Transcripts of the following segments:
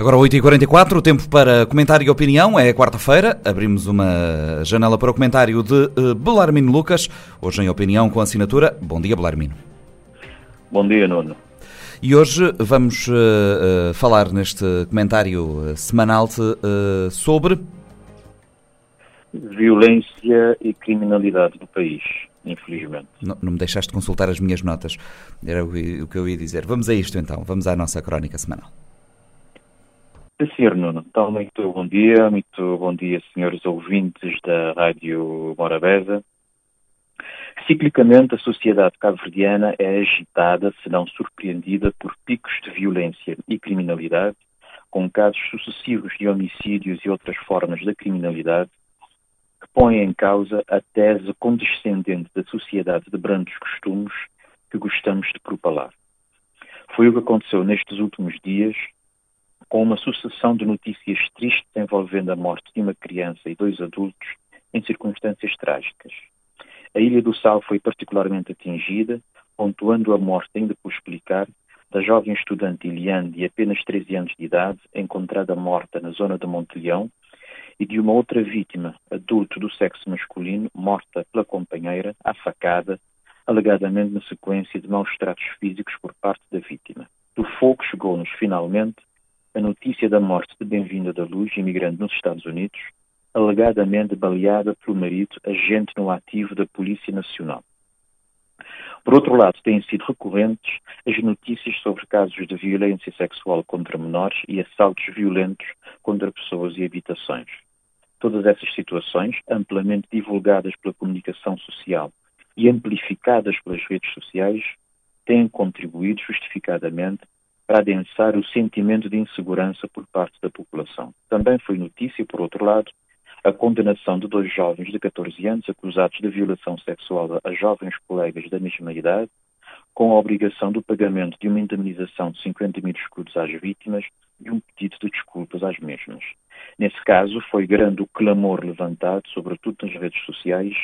Agora 8h44, o tempo para comentário e opinião é quarta-feira. Abrimos uma janela para o comentário de uh, Belarmino Lucas, hoje em opinião com assinatura. Bom dia, Belarmino. Bom dia, Nuno. E hoje vamos uh, uh, falar neste comentário semanal sobre. Violência e criminalidade do país, infelizmente. Não, não me deixaste consultar as minhas notas, era o que eu ia dizer. Vamos a isto então, vamos à nossa crónica semanal. Senhor Nuno, então, muito bom dia, muito bom dia, senhores ouvintes da Rádio Morabeza. Ciclicamente, a sociedade cabo-verdiana é agitada, se não surpreendida, por picos de violência e criminalidade, com casos sucessivos de homicídios e outras formas da criminalidade, que põem em causa a tese condescendente da sociedade de brandos costumes que gostamos de propalar. Foi o que aconteceu nestes últimos dias com uma sucessão de notícias tristes envolvendo a morte de uma criança e dois adultos em circunstâncias trágicas. A Ilha do Sal foi particularmente atingida, pontuando a morte, ainda por explicar, da jovem estudante Iliane, de apenas 13 anos de idade, encontrada morta na zona de Montelhão, e de uma outra vítima, adulto do sexo masculino, morta pela companheira, à facada, alegadamente na sequência de maus tratos físicos por parte da vítima. Do fogo chegou-nos, finalmente, a notícia da morte de Bem-vinda da Luz, imigrante nos Estados Unidos, alegadamente baleada pelo marido, agente no ativo da Polícia Nacional. Por outro lado, têm sido recorrentes as notícias sobre casos de violência sexual contra menores e assaltos violentos contra pessoas e habitações. Todas essas situações, amplamente divulgadas pela comunicação social e amplificadas pelas redes sociais, têm contribuído justificadamente para adensar o sentimento de insegurança por parte da população. Também foi notícia, por outro lado, a condenação de dois jovens de 14 anos acusados de violação sexual a jovens colegas da mesma idade, com a obrigação do pagamento de uma indemnização de 50 mil escudos às vítimas e um pedido de desculpas às mesmas. Nesse caso, foi grande o clamor levantado, sobretudo nas redes sociais,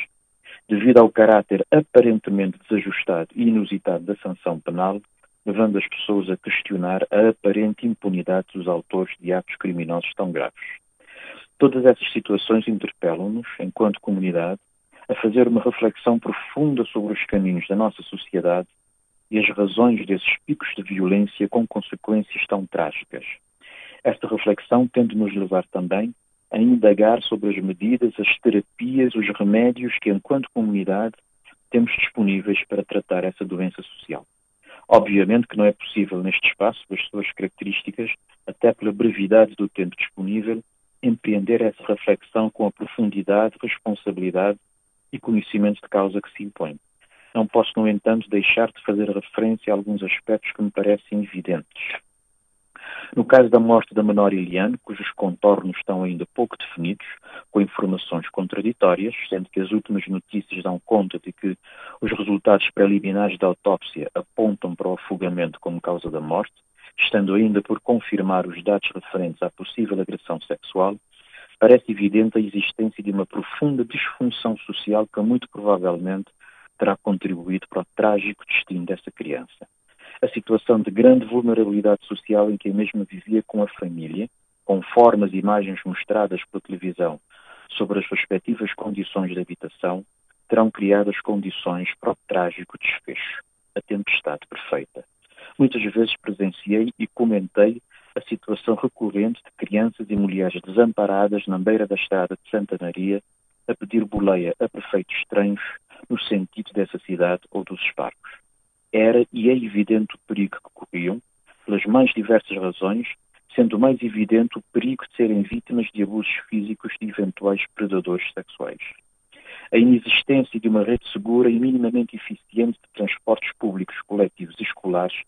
devido ao caráter aparentemente desajustado e inusitado da sanção penal levando as pessoas a questionar a aparente impunidade dos autores de atos criminosos tão graves. Todas essas situações interpelam-nos, enquanto comunidade, a fazer uma reflexão profunda sobre os caminhos da nossa sociedade e as razões desses picos de violência com consequências tão trágicas. Esta reflexão tem de nos levar também a indagar sobre as medidas, as terapias, os remédios que, enquanto comunidade, temos disponíveis para tratar essa doença social. Obviamente que não é possível neste espaço, pelas suas características, até pela brevidade do tempo disponível, empreender essa reflexão com a profundidade, responsabilidade e conhecimento de causa que se impõe. Não posso, no entanto, deixar de fazer referência a alguns aspectos que me parecem evidentes. No caso da morte da menor Eliane, cujos contornos estão ainda pouco definidos, com informações contraditórias, sendo que as últimas notícias dão conta de que os resultados preliminares da autópsia apontam para o afogamento como causa da morte, estando ainda por confirmar os dados referentes à possível agressão sexual, parece evidente a existência de uma profunda disfunção social que muito provavelmente terá contribuído para o trágico destino dessa criança a situação de grande vulnerabilidade social em que a mesma vivia com a família, conforme as imagens mostradas pela televisão sobre as respectivas condições de habitação, terão criado as condições para o trágico desfecho, a tempestade perfeita. Muitas vezes presenciei e comentei a situação recorrente de crianças e mulheres desamparadas na beira da estrada de Santa Maria a pedir boleia a prefeitos estranhos no sentido dessa cidade ou dos esparcos era e é evidente o perigo que corriam, pelas mais diversas razões, sendo mais evidente o perigo de serem vítimas de abusos físicos de eventuais predadores sexuais. A inexistência de uma rede segura e minimamente eficiente de transportes públicos coletivos e escolares,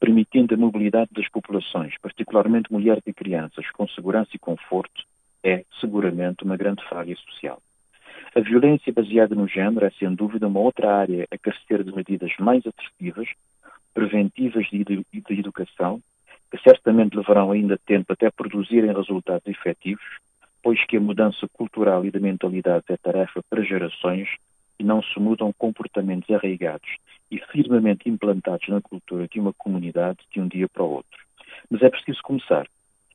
permitindo a mobilidade das populações, particularmente mulheres e crianças, com segurança e conforto, é seguramente uma grande falha social. A violência baseada no género é, sem dúvida, uma outra área a carecer de medidas mais assertivas, preventivas e de, de educação, que certamente levarão ainda tempo até produzirem resultados efetivos, pois que a mudança cultural e de mentalidade é tarefa para gerações e não se mudam comportamentos arraigados e firmemente implantados na cultura de uma comunidade de um dia para o outro. Mas é preciso começar.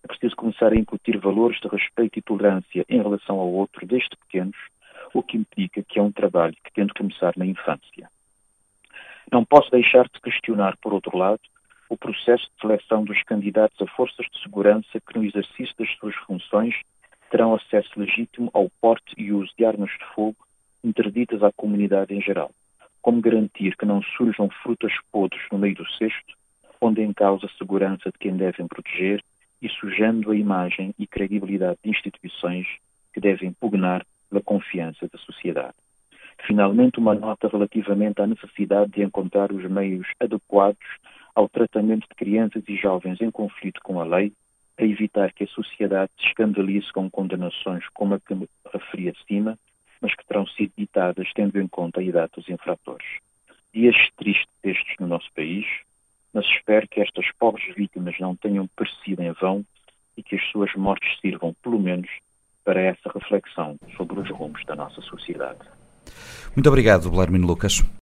É preciso começar a incutir valores de respeito e tolerância em relação ao outro desde pequenos, o que implica que é um trabalho que tem de começar na infância. Não posso deixar de questionar, por outro lado, o processo de seleção dos candidatos a forças de segurança que, no exercício das suas funções, terão acesso legítimo ao porte e uso de armas de fogo interditas à comunidade em geral. Como garantir que não surjam frutas podres no meio do cesto, pondo em causa a segurança de quem devem proteger e sujando a imagem e credibilidade de instituições que devem pugnar pela confiança da sociedade. Finalmente, uma nota relativamente à necessidade de encontrar os meios adequados ao tratamento de crianças e jovens em conflito com a lei, a evitar que a sociedade se escandalize com condenações como a que me referi acima, mas que terão sido ditadas tendo em conta a idade dos infratores. Dias tristes estes no nosso país, mas espero que estas pobres vítimas não tenham perecido em vão e que as suas mortes sirvam, pelo menos, para essa reflexão sobre os rumos da nossa sociedade. Muito obrigado, Belarmino Lucas.